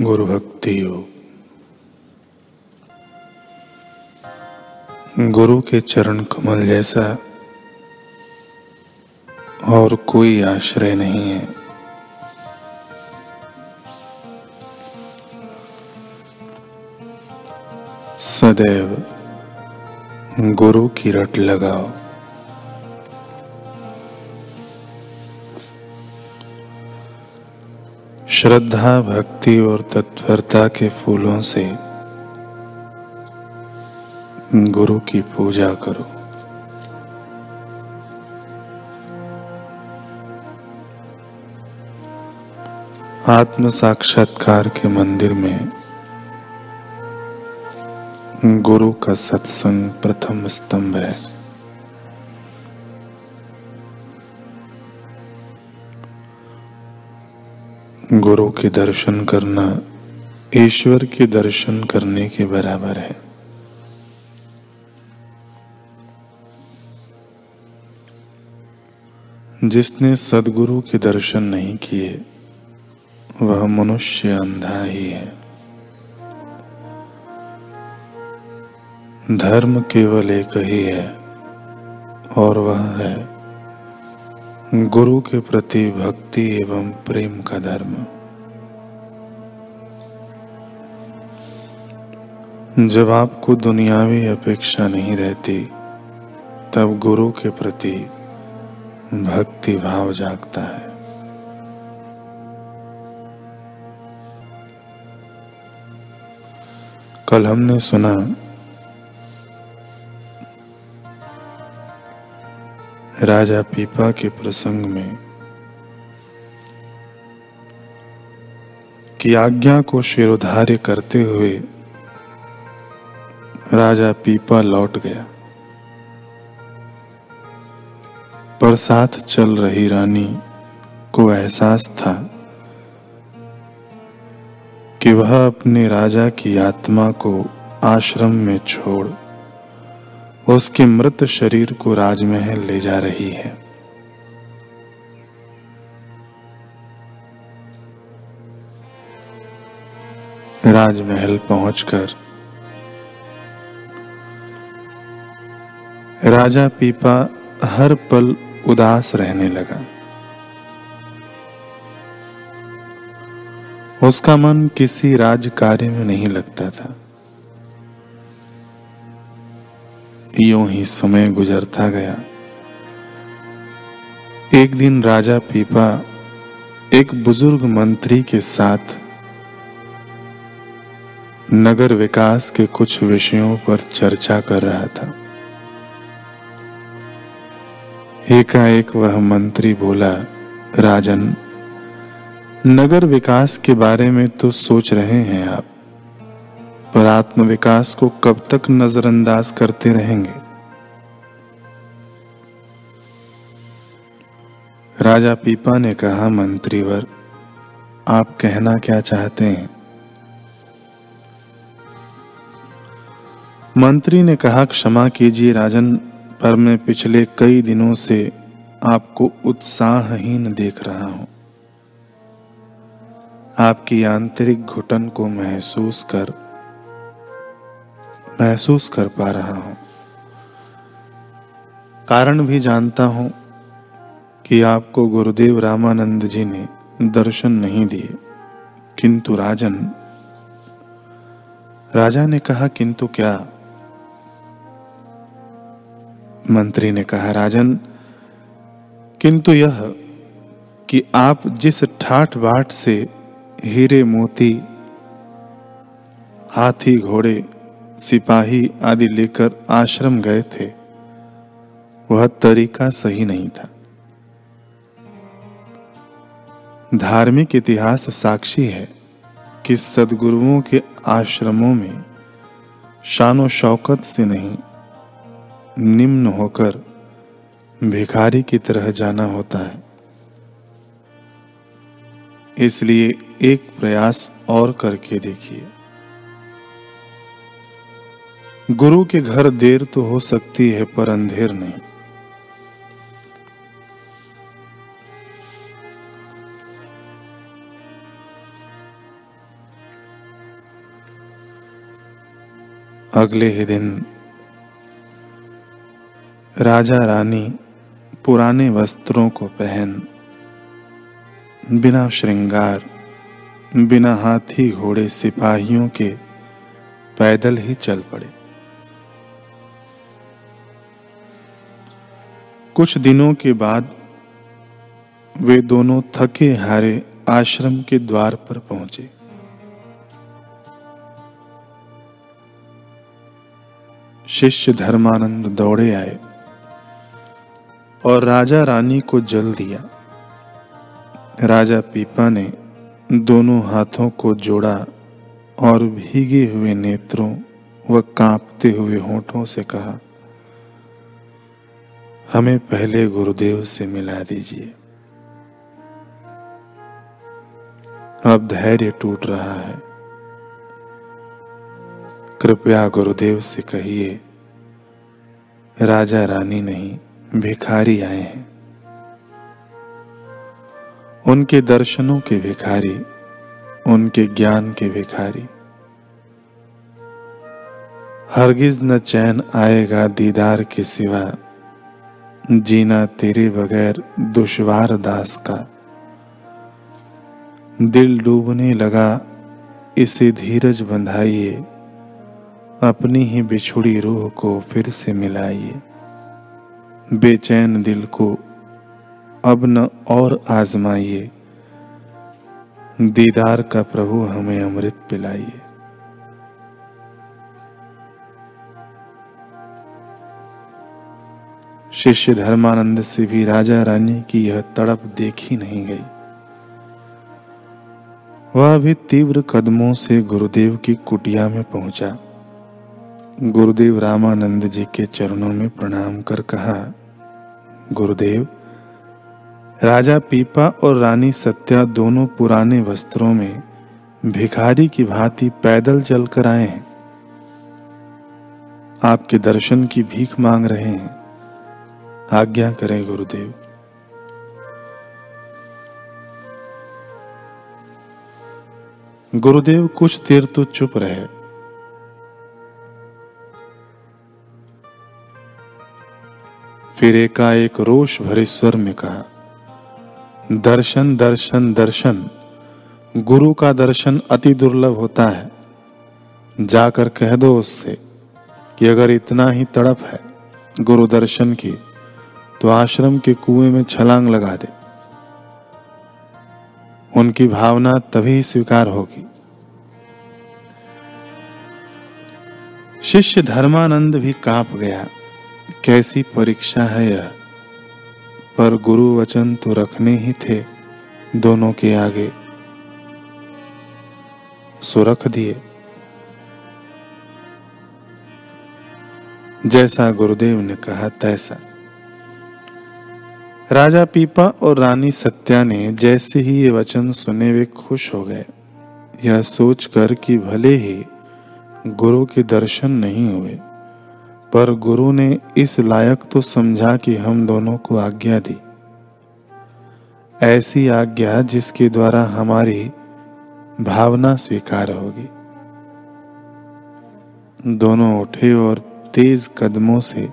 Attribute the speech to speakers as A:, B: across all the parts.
A: गुरु भक्ति योग। गुरु के चरण कमल जैसा और कोई आश्रय नहीं है। सदैव गुरु की रट लगाओ। श्रद्धा, भक्ति और तत्परता के फूलों से गुरु की पूजा करो। आत्म साक्षात्कार के मंदिर में गुरु का सत्संग प्रथम स्तंभ है। गुरु के दर्शन करना ईश्वर के दर्शन करने के बराबर है। जिसने सदगुरु के दर्शन नहीं किए, वह मनुष्य अंधा ही है। धर्म केवल एक ही है, और वह है गुरु के प्रति भक्ति एवं प्रेम का धर्म। जब आपको दुनियावी अपेक्षा नहीं रहती, तब गुरु के प्रति भक्ति भाव जागता है। कल हमने सुना, राजा पीपा के प्रसंग में कि आज्ञा को शिरोधार्य करते हुए राजा पीपा लौट गया। पर साथ चल रही रानी को एहसास था कि वह अपने राजा की आत्मा को आश्रम में छोड़ उसके मृत शरीर को राजमहल ले जा रही है। राजमहल पहुंचकर राजा पीपा हर पल उदास रहने लगा। उसका मन किसी राज कार्य में नहीं लगता था। यूँ ही समय गुजरता गया। एक दिन राजा पीपा एक बुज़ुर्ग मंत्री के साथ नगर विकास के कुछ विषयों पर चर्चा कर रहा था। एकाएक वह मंत्री बोला, राजन, नगर विकास के बारे में तो सोच रहे हैं आप, पर आत्म विकास को कब तक नजरअंदाज करते रहेंगे? राजा पीपा ने कहा, मंत्रीवर, आप कहना क्या चाहते हैं? मंत्री ने कहा, क्षमा कीजिए राजन पर मैं पिछले कई दिनों से आपको उत्साहहीन देख रहा हूँ। आपकी आंतरिक घुटन को महसूस कर महसूस कर पा रहा हूँ। कारण भी जानता हूँ कि आपको गुरुदेव रामानंद जी ने दर्शन नहीं दिए, किंतु राजन, राजा ने कहा, किंतु क्या मंत्री ने कहा, राजन, किंतु यह कि आप जिस ठाठ बाट से हीरे मोती, हाथी घोड़े, सिपाही आदि लेकर आश्रम गए थे, वह तरीका सही नहीं था। धार्मिक इतिहास साक्षी है कि सदगुरुओं के आश्रमों में शानो शौकत से नहीं निम्न होकर भिखारी की तरह जाना होता है। इसलिए एक प्रयास और करके देखिए। गुरु के घर देर तो हो सकती है, पर अंधेर नहीं। अगले ही दिन राजा रानी पुराने वस्त्रों को पहन, बिना श्रृंगार, बिना हाथी घोड़े सिपाहियों के पैदल ही चल पड़े। कुछ दिनों के बाद वे दोनों थके हारे आश्रम के द्वार पर पहुँचे। शिष्य धर्मानंद दौड़े आए। और राजा रानी को जल दिया। राजा पीपा ने दोनों हाथों को जोड़ा और भीगे हुए नेत्रों व कांपते हुए होठों से कहा, हमें पहले गुरुदेव से मिला दीजिए। अब धैर्य टूट रहा है। कृपया गुरुदेव से कहिए, राजा रानी नहीं भिखारी आए हैं। उनके दर्शनों के भिखारी, उनके ज्ञान के भिखारी। हरगिज न चैन आएगा दीदार के सिवा, जीना तेरे बगैर दुश्वार दास का। दिल डूबने लगा, इसे धीरज बंधाइए, अपनी ही बिछुड़ी रूह को फिर से मिलाइए। बेचैन दिल को अब न और आजमाइए। दीदार का प्रभु हमें अमृत पिलाइए। शिष्य धर्मानंद से भी राजा रानी की यह तड़प देखी नहीं गई। वह भी तीव्र कदमों से गुरुदेव की कुटिया में पहुँचा। गुरुदेव रामानंद जी के चरणों में प्रणाम कर कहा गुरुदेव, राजा पीपा और रानी सत्या दोनों पुराने वस्त्रों में भिखारी की भांति पैदल चलकर आए हैं। आपके दर्शन की भीख मांग रहे हैं। आज्ञा करें गुरुदेव। गुरुदेव, कुछ देर तो चुप रहे। फिर एकाएक रोष भरे स्वर में कहा, दर्शन दर्शन दर्शन, गुरु का दर्शन अति दुर्लभ होता है। जाकर कह दो उससे कि अगर इतना ही तड़प है गुरु दर्शन की तो आश्रम के कुएँ में छलांग लगा दे। उनकी भावना तभी स्वीकार होगी। शिष्य धर्मानंद भी काँप गया। कैसी परीक्षा है यह? पर गुरु वचन तो रखने ही थे दोनों के आगे। सुरख दिए। जैसा गुरुदेव ने कहा तैसा। राजा पीपा और रानी सत्या ने जैसे ही ये वचन सुने वे खुश हो गए। यह सोचकर कि भले ही गुरु के दर्शन नहीं हुए पर गुरु ने इस लायक तो समझा कि हम दोनों को आज्ञा दी। ऐसी आज्ञा जिसके द्वारा हमारी भावना स्वीकार होगी। दोनों उठे और तेज कदमों से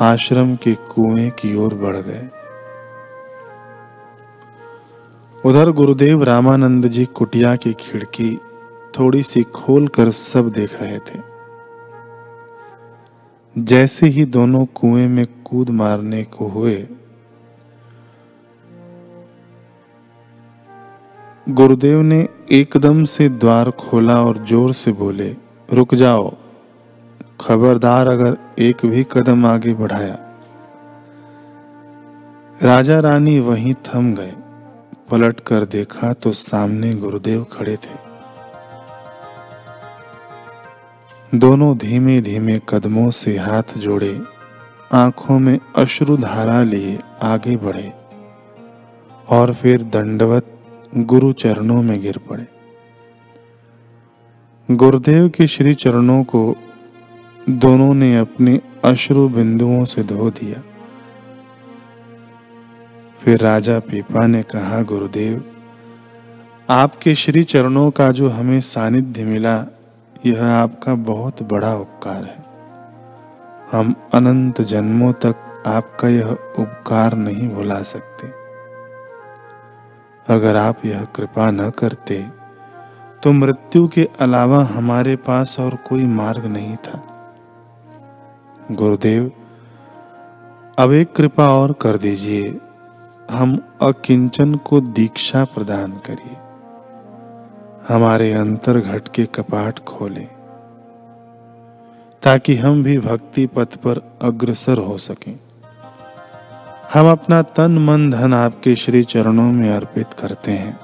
A: आश्रम के कुएँ की ओर बढ़ गए। उधर गुरुदेव रामानंद जी कुटिया की खिड़की थोड़ी सी खोलकर सब देख रहे थे। जैसे ही दोनों कुएँ में कूद मारने को हुए, गुरुदेव ने एकदम से द्वार खोला और ज़ोर से बोले, रुक जाओ। खबरदार अगर एक भी कदम आगे बढ़ाया, राजा रानी वहीं थम गए। पलट कर देखा तो सामने गुरुदेव खड़े थे। दोनों धीमे धीमे कदमों से हाथ जोड़े, आँखों में अश्रु धारा लिए आगे बढ़े और फिर दंडवत गुरु चरणों में गिर पड़े। गुरुदेव के श्री चरणों को दोनों ने अपने अश्रु बिंदुओं से धो दिया। फिर राजा पीपा ने कहा, गुरुदेव, आपके श्री चरणों का जो हमें सानिध्य मिला यह आपका बहुत बड़ा उपकार है। हम अनंत जन्मों तक आपका यह उपकार नहीं भुला सकते। अगर आप यह कृपा न करते तो मृत्यु के अलावा हमारे पास और कोई मार्ग नहीं था। गुरुदेव, अब एक कृपा और कर दीजिए। हम अकिंचन को दीक्षा प्रदान करिए। हमारे अंतर घट के कपाट खोले, ताकि हम भी भक्ति पथ पर अग्रसर हो सकें। हम अपना तन मन धन आपके श्री चरणों में अर्पित करते हैं।